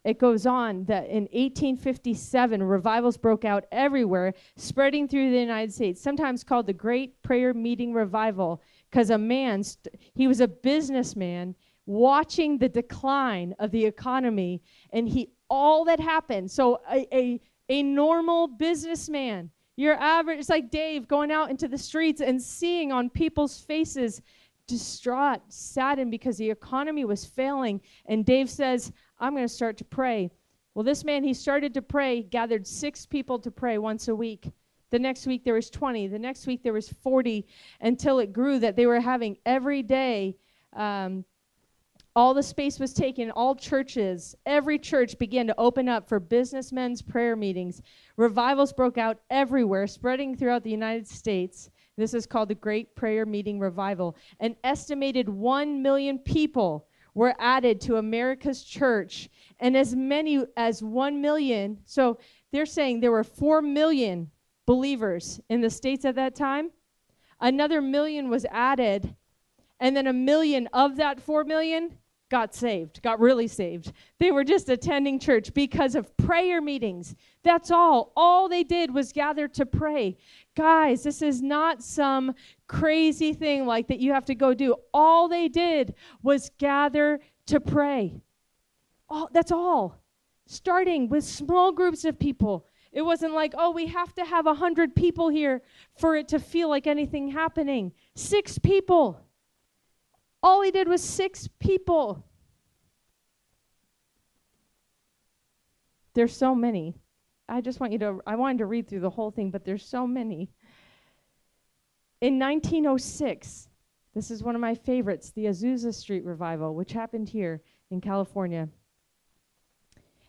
it goes on that in 1857, revivals broke out everywhere, spreading through the United States, sometimes called the Great Prayer Meeting Revival, because a man, st- he was a businessman watching the decline of the economy, and he all that happened. So a, a, a normal businessman, your average, it's like Dave going out into the streets and seeing on people's faces distraught, saddened because the economy was failing. And Dave says, I'm going to start to pray. Well, this man, he started to pray, gathered six people to pray once a week. The next week there was 20. The next week there was 40 until it grew that they were having every day. Um, all the space was taken, all churches, every church began to open up for businessmen's prayer meetings. Revivals broke out everywhere, spreading throughout the United States. This is called the Great Prayer Meeting Revival. An estimated 1 million people were added to America's church, and as many as 1 million. So they're saying there were 4 million believers in the States at that time. Another million was added, and then a million of that 4 million got saved, got really saved. They were just attending church because of prayer meetings. That's all. All they did was gather to pray. Guys, this is not some crazy thing like that you have to go do. All they did was gather to pray. All, that's all. Starting with small groups of people. It wasn't like, oh, we have to have a hundred people here for it to feel like anything happening. Six people. All he did was six people. There's so many. I just want you to, I wanted to read through the whole thing, but there's so many. In 1906, this is one of my favorites, the Azusa Street Revival, which happened here in California.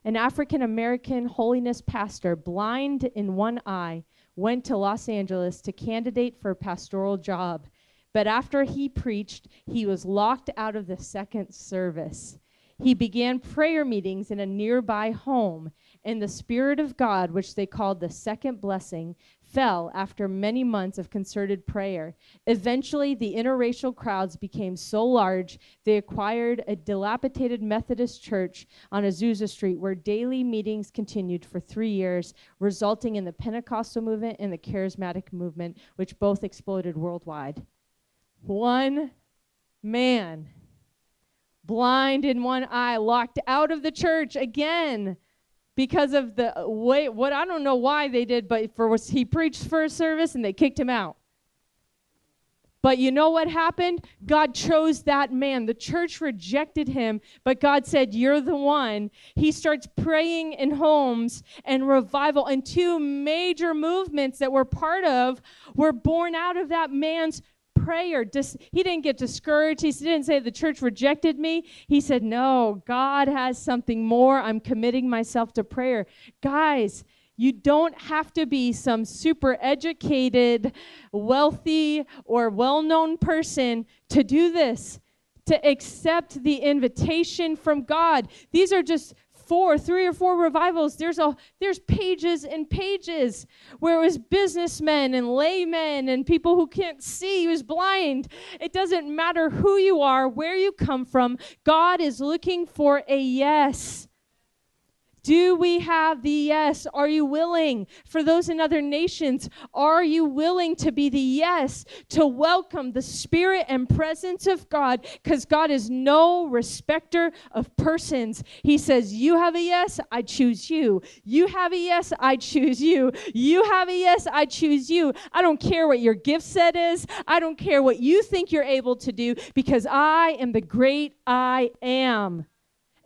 An African American holiness pastor, blind in one eye, went to Los Angeles to candidate for a pastoral job but after he preached, he was locked out of the second service. He began prayer meetings in a nearby home, and the Spirit of God, which they called the second blessing, fell after many months of concerted prayer. Eventually, the interracial crowds became so large they acquired a dilapidated Methodist church on Azusa Street, where daily meetings continued for three years, resulting in the Pentecostal movement and the Charismatic movement, which both exploded worldwide. One man, blind in one eye, locked out of the church again because of the way, what I don't know why they did, but for he preached first service and they kicked him out. But you know what happened? God chose that man. The church rejected him, but God said, You're the one. He starts praying in homes and revival. And two major movements that we're part of were born out of that man's prayer. Dis- he didn't get discouraged. He didn't say the church rejected me. He said, No, God has something more. I'm committing myself to prayer. Guys, you don't have to be some super educated, wealthy, or well known person to do this, to accept the invitation from God. These are just four, three or four revivals, there's a there's pages and pages where it was businessmen and laymen and people who can't see, who's blind. It doesn't matter who you are, where you come from. God is looking for a yes. Do we have the yes? Are you willing? For those in other nations, are you willing to be the yes to welcome the Spirit and presence of God? Because God is no respecter of persons. He says, You have a yes, I choose you. You have a yes, I choose you. You have a yes, I choose you. I don't care what your gift set is, I don't care what you think you're able to do, because I am the great I am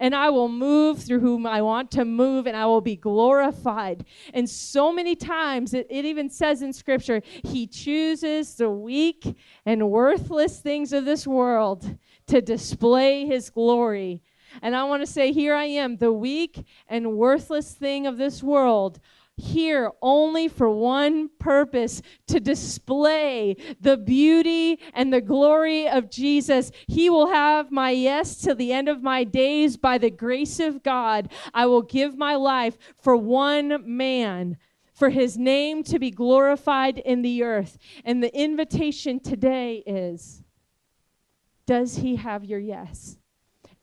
and I will move through whom I want to move, and I will be glorified. And so many times, it, it, even says in Scripture, He chooses the weak and worthless things of this world to display His glory. And I want to say, here I am, the weak and worthless thing of this world, here only for one purpose to display the beauty and the glory of Jesus. He will have my yes till the end of my days by the grace of God. I will give my life for one man. For his name to be glorified in the earth. And the invitation today is Does he have your yes?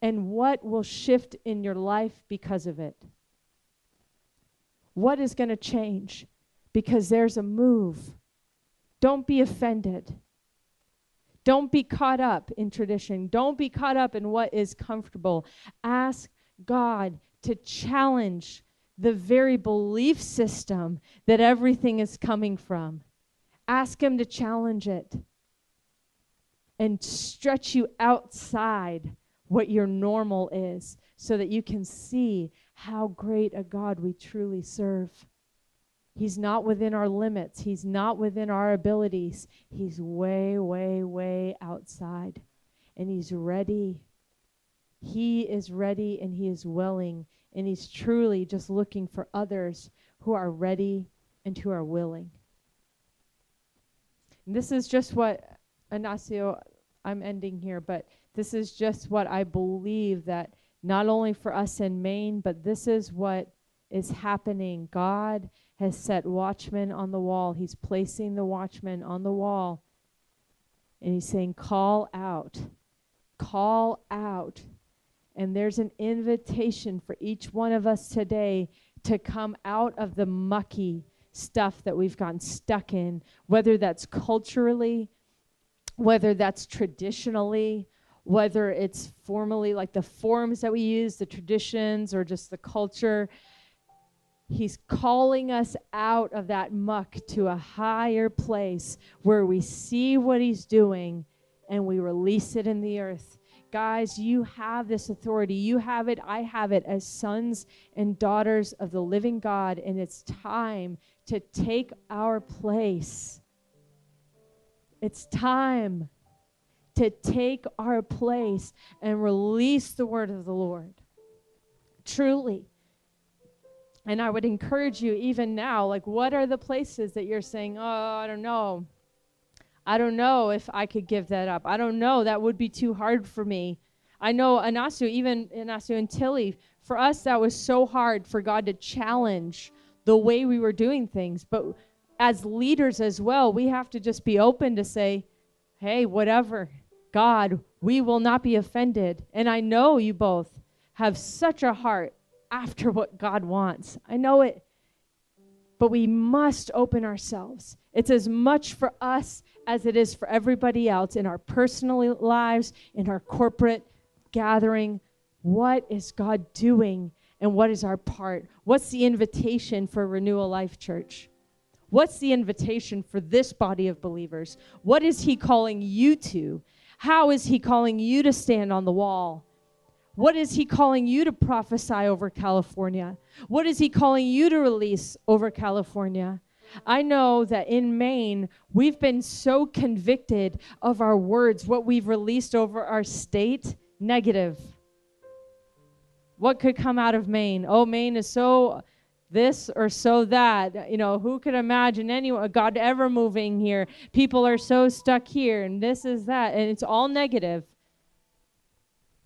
And what will shift in your life because of it? What is going to change? Because there's a move. Don't be offended. Don't be caught up in tradition. Don't be caught up in what is comfortable. Ask God to challenge the very belief system that everything is coming from. Ask Him to challenge it and stretch you outside what your normal is so that you can see how great a God we truly serve. He's not within our limits, He's not within our abilities. He's way, way, way outside. And He's ready. He is ready and He is willing. And He's truly just looking for others who are ready and who are willing. And this is just what, Ignacio, I'm ending here, but this is just what I believe that not only for us in Maine, but this is what is happening. God has set watchmen on the wall. He's placing the watchmen on the wall. And he's saying, Call out. Call out. And there's an invitation for each one of us today to come out of the mucky stuff that we've gotten stuck in, whether that's culturally, whether that's traditionally, whether it's formally like the forms that we use, the traditions, or just the culture. He's calling us out of that muck to a higher place where we see what He's doing and we release it in the earth. Guys, you have this authority. You have it. I have it as sons and daughters of the living God, and it's time to take our place. It's time to take our place and release the word of the Lord. Truly. And I would encourage you, even now, like, what are the places that you're saying, oh, I don't know. I don't know if I could give that up. I don't know. That would be too hard for me. I know Ignacio, even Ignacio and Tilly, for us, that was so hard for God to challenge the way we were doing things. But as leaders as well, we have to just be open to say, hey, whatever, God, we will not be offended. And I know you both have such a heart after what God wants. I know it. But we must open ourselves. It's as much for us as it is for everybody else in our personal lives, in our corporate gathering. What is God doing and what is our part? What's the invitation for Renewal Life Church? What's the invitation for this body of believers? What is He calling you to? How is He calling you to stand on the wall? What is He calling you to prophesy over California? What is He calling you to release over California? I know that in Maine, we've been so convicted of our words, what we've released over our state, negative. What could come out of Maine? Oh, Maine is so this or so that. You know, who could imagine anyone, God ever moving here? People are so stuck here, and this is that, and it's all negative.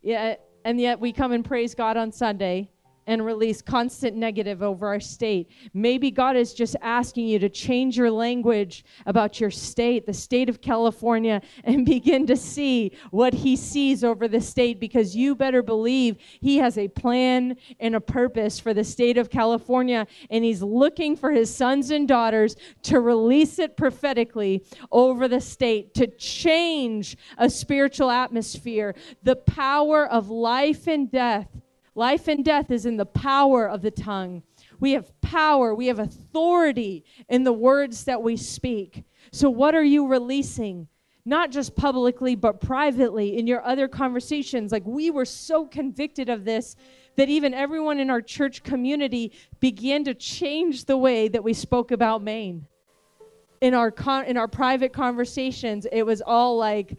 Yeah, and yet we come and praise God on Sunday and release constant negative over our state. Maybe God is just asking you to change your language about your state, the state of California, and begin to see what He sees over the state because you better believe He has a plan and a purpose for the state of California, and He's looking for His sons and daughters to release it prophetically over the state to change a spiritual atmosphere. The power of life and death Life and death is in the power of the tongue. We have power, we have authority in the words that we speak. So, what are you releasing? Not just publicly, but privately in your other conversations. Like, we were so convicted of this that even everyone in our church community began to change the way that we spoke about Maine. In our, con- in our private conversations, it was all like,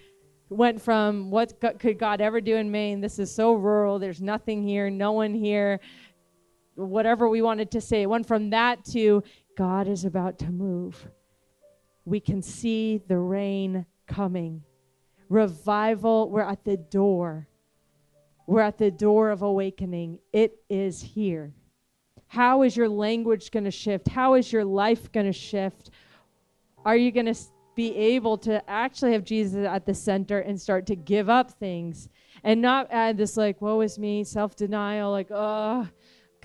went from what could God ever do in Maine? This is so rural. There's nothing here, no one here. Whatever we wanted to say, it went from that to God is about to move. We can see the rain coming. Revival, we're at the door. We're at the door of awakening. It is here. How is your language going to shift? How is your life going to shift? Are you going to be able to actually have Jesus at the center and start to give up things. And not add this like woe is me self-denial like oh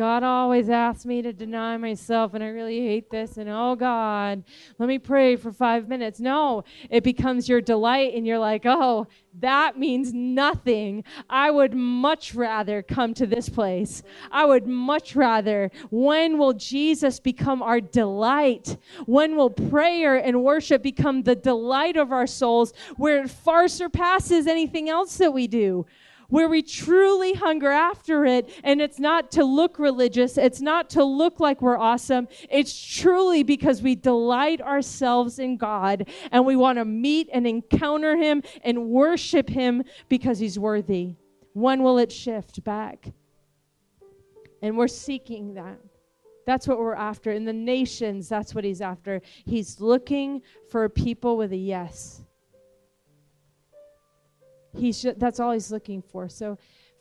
God always asks me to deny myself, and I really hate this. And oh, God, let me pray for five minutes. No, it becomes your delight, and you're like, oh, that means nothing. I would much rather come to this place. I would much rather. When will Jesus become our delight? When will prayer and worship become the delight of our souls, where it far surpasses anything else that we do? Where we truly hunger after it. And it's not to look religious, it's not to look like we're awesome. It's truly because we delight ourselves in God and we want to meet and encounter Him and worship Him because He's worthy. When will it shift back? And we're seeking that. That's what we're after. In the nations, that's what he's after. He's looking for people with a yes. He's that's all he's looking for. So,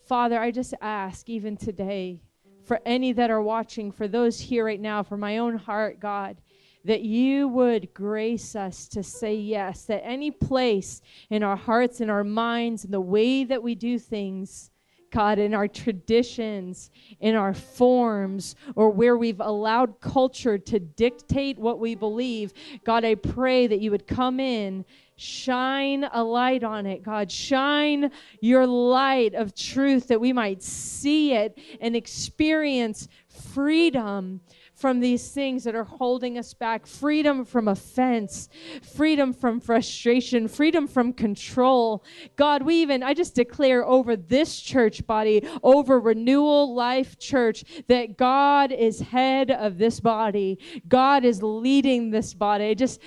Father, I just ask even today for any that are watching, for those here right now, for my own heart, God that you would grace us to say yes, that any place in our hearts, in our minds, in the way that we do things, God, in our traditions, in our forms, or where we've allowed culture to dictate what we believe, God, I pray that you would come in, shine a light on it, God. Shine your light of truth that we might see it and experience freedom from these things that are holding us back freedom from offense, freedom from frustration, freedom from control. God, we even, I just declare over this church body, over Renewal Life Church, that God is head of this body. God is leading this body. I just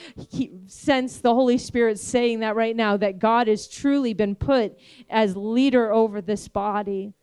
sense the Holy Spirit saying that right now, that God has truly been put as leader over this body.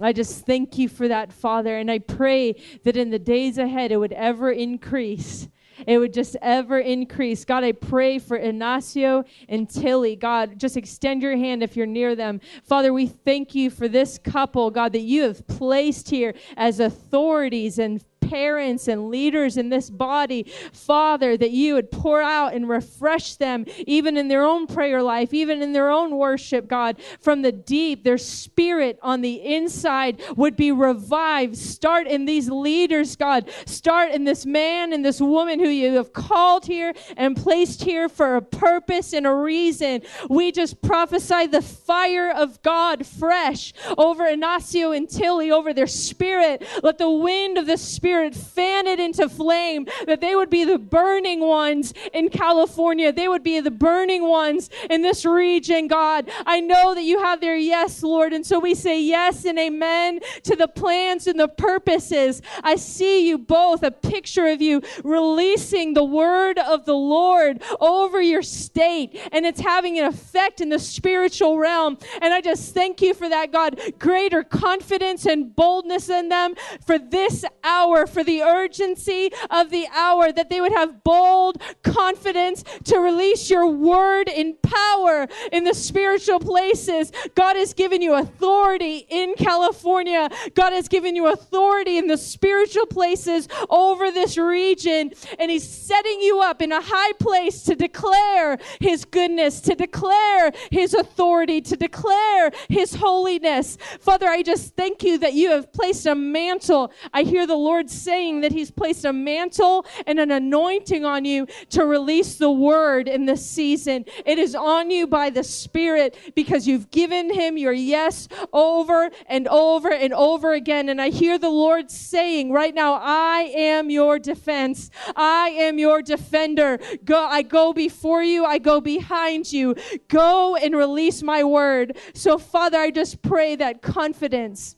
I just thank you for that, Father. And I pray that in the days ahead it would ever increase. It would just ever increase. God, I pray for Ignacio and Tilly. God, just extend your hand if you're near them. Father, we thank you for this couple, God, that you have placed here as authorities and parents and leaders in this body, Father, that you would pour out and refresh them, even in their own prayer life, even in their own worship, God, from the deep. Their spirit on the inside would be revived. Start in these leaders, God. Start in this man and this woman who you have called here and placed here for a purpose and a reason. We just prophesy the fire of God fresh over Ignacio and Tilly, over their spirit. Let the wind of the Spirit Spirit, fan it into flame, that they would be the burning ones in California. They would be the burning ones in this region, God. I know that you have their yes, Lord. And so we say yes and amen to the plans and the purposes. I see you both, a picture of you releasing the word of the Lord over your state, and it's having an effect in the spiritual realm. And I just thank you for that, God. Greater confidence and boldness in them for this hour, for the urgency of the hour, that they would have bold confidence to release your word in power in the spiritual places. God has given you authority in California. God has given you authority in the spiritual places over this region. And He's setting you up in a high place to declare His goodness, to declare His authority, to declare His holiness. Father, I just thank you that you have placed a mantle. I hear the Lord saying that He's placed a mantle and an anointing on you to release the word in this season. It is on you by the Spirit because you've given Him your yes over and over and over again. And I hear the Lord saying right now, I am your defense, I am your defender. Go, I go before you, I go behind you. Go and release my word. So, Father, I just pray that confidence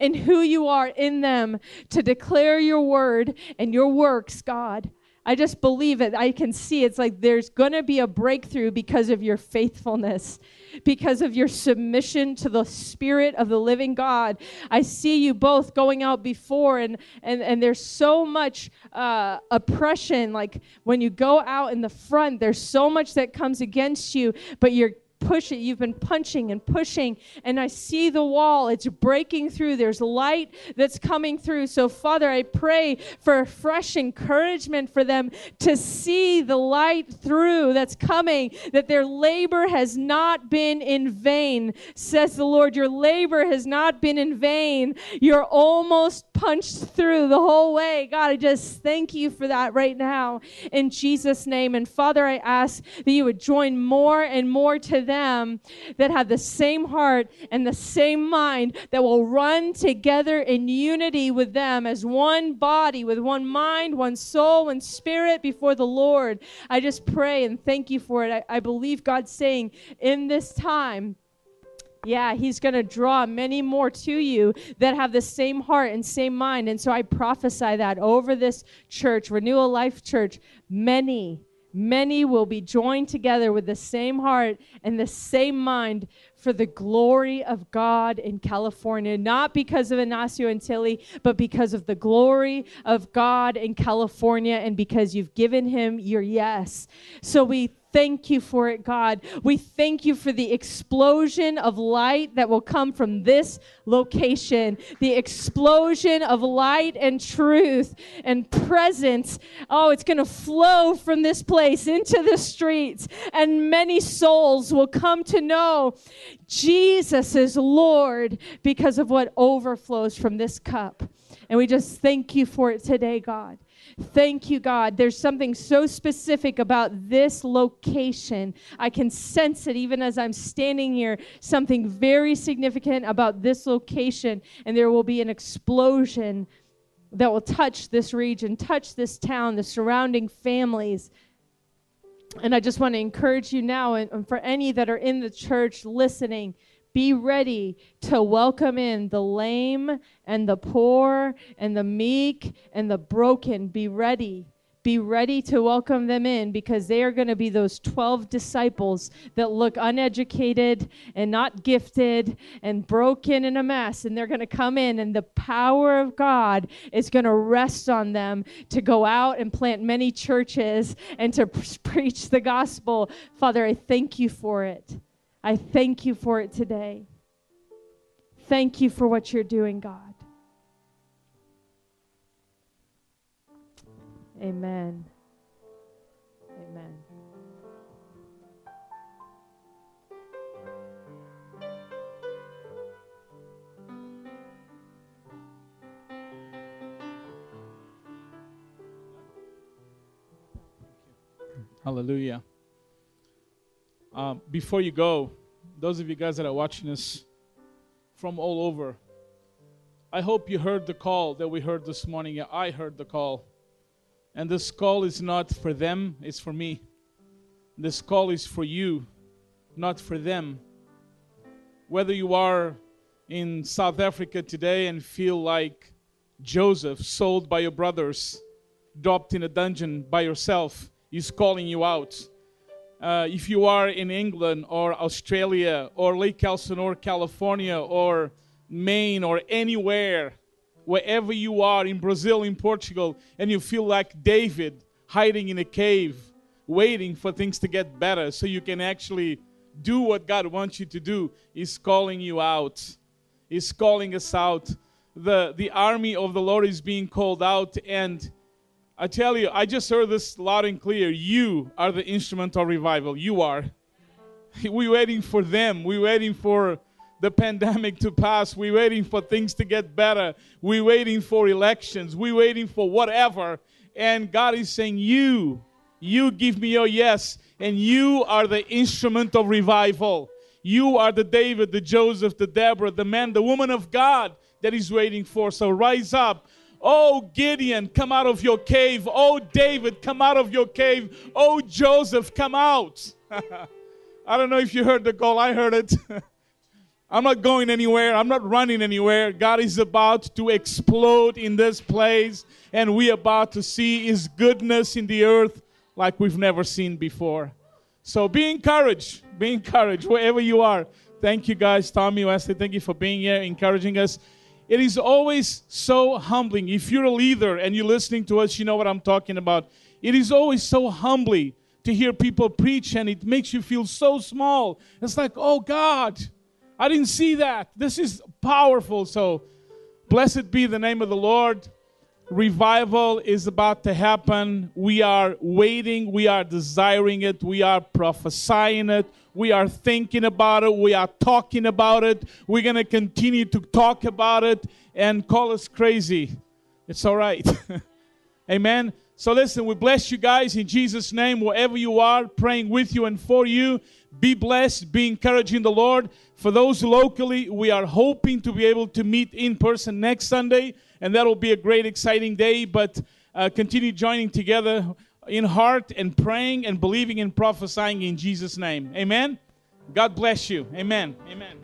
and who you are in them to declare your word and your works, God. I just believe it. I can see it's like there's going to be a breakthrough because of your faithfulness, because of your submission to the Spirit of the living God. I see you both going out before, and, and, and there's so much uh, oppression. Like when you go out in the front, there's so much that comes against you, but you're push it. You've been punching and pushing, and I see the wall. It's breaking through. There's light that's coming through. So, Father, I pray for fresh encouragement for them to see the light through that's coming, that their labor has not been in vain, says the Lord. Your labor has not been in vain. You're almost punched through the whole way. God, I just thank you for that right now in Jesus' name. And Father, I ask that you would join more and more to them them that have the same heart and the same mind that will run together in unity with them as one body, with one mind, one soul, and spirit before the Lord. I just pray and thank you for it. I, I believe God's saying in this time, yeah, he's going to draw many more to you that have the same heart and same mind. And so I prophesy that over this church, Renewal Life Church, many Many will be joined together with the same heart and the same mind for the glory of God in California, not because of Ignacio and Tilly, but because of the glory of God in California and because you've given him your yes. So we thank you for it, God. We thank you for the explosion of light that will come from this location, the explosion of light and truth and presence. Oh, it's going to flow from this place into the streets, and many souls will come to know Jesus is Lord because of what overflows from this cup. And we just thank you for it today, God. Thank you, God. There's something so specific about this location. I can sense it even as I'm standing here. Something very significant about this location. And there will be an explosion that will touch this region, touch this town, the surrounding families. And I just want to encourage you now, and for any that are in the church listening, be ready to welcome in the lame and the poor and the meek and the broken. Be ready. Be ready to welcome them in because they are going to be those 12 disciples that look uneducated and not gifted and broken and a mess. And they're going to come in, and the power of God is going to rest on them to go out and plant many churches and to preach the gospel. Father, I thank you for it. I thank you for it today. Thank you for what you're doing, God. Amen. Amen. Hallelujah. Um, before you go, those of you guys that are watching us from all over, I hope you heard the call that we heard this morning. I heard the call. And this call is not for them, it's for me. This call is for you, not for them. Whether you are in South Africa today and feel like Joseph, sold by your brothers, dropped in a dungeon by yourself, is calling you out uh, if you are in England or Australia or Lake Elsinore, California or Maine or anywhere, wherever you are in Brazil, in Portugal, and you feel like David hiding in a cave, waiting for things to get better so you can actually do what God wants you to do, He's calling you out. He's calling us out. The, the army of the Lord is being called out, and I tell you, I just heard this loud and clear. You are the instrument of revival. You are. We're waiting for them. We're waiting for the pandemic to pass. We're waiting for things to get better. We're waiting for elections. We're waiting for whatever. And God is saying, You, you give me your yes. And you are the instrument of revival. You are the David, the Joseph, the Deborah, the man, the woman of God that is waiting for. So rise up. Oh, Gideon, come out of your cave. Oh, David, come out of your cave. Oh, Joseph, come out. I don't know if you heard the call. I heard it. I'm not going anywhere. I'm not running anywhere. God is about to explode in this place, and we're about to see His goodness in the earth like we've never seen before. So be encouraged. Be encouraged wherever you are. Thank you, guys. Tommy, Weslea, thank you for being here, encouraging us. It is always so humbling. If you're a leader and you're listening to us, you know what I'm talking about. It is always so humbling to hear people preach and it makes you feel so small. It's like, oh God, I didn't see that. This is powerful. So, blessed be the name of the Lord. Revival is about to happen. We are waiting, we are desiring it, we are prophesying it, we are thinking about it. We are talking about it. We're going to continue to talk about it and call us crazy. It's all right. Amen. So, listen, we bless you guys in Jesus' name, wherever you are, praying with you and for you. Be blessed, be encouraged in the Lord. For those locally, we are hoping to be able to meet in person next Sunday, and that'll be a great, exciting day. But uh, continue joining together in heart and praying and believing and prophesying in Jesus' name. Amen. God bless you. Amen. Amen.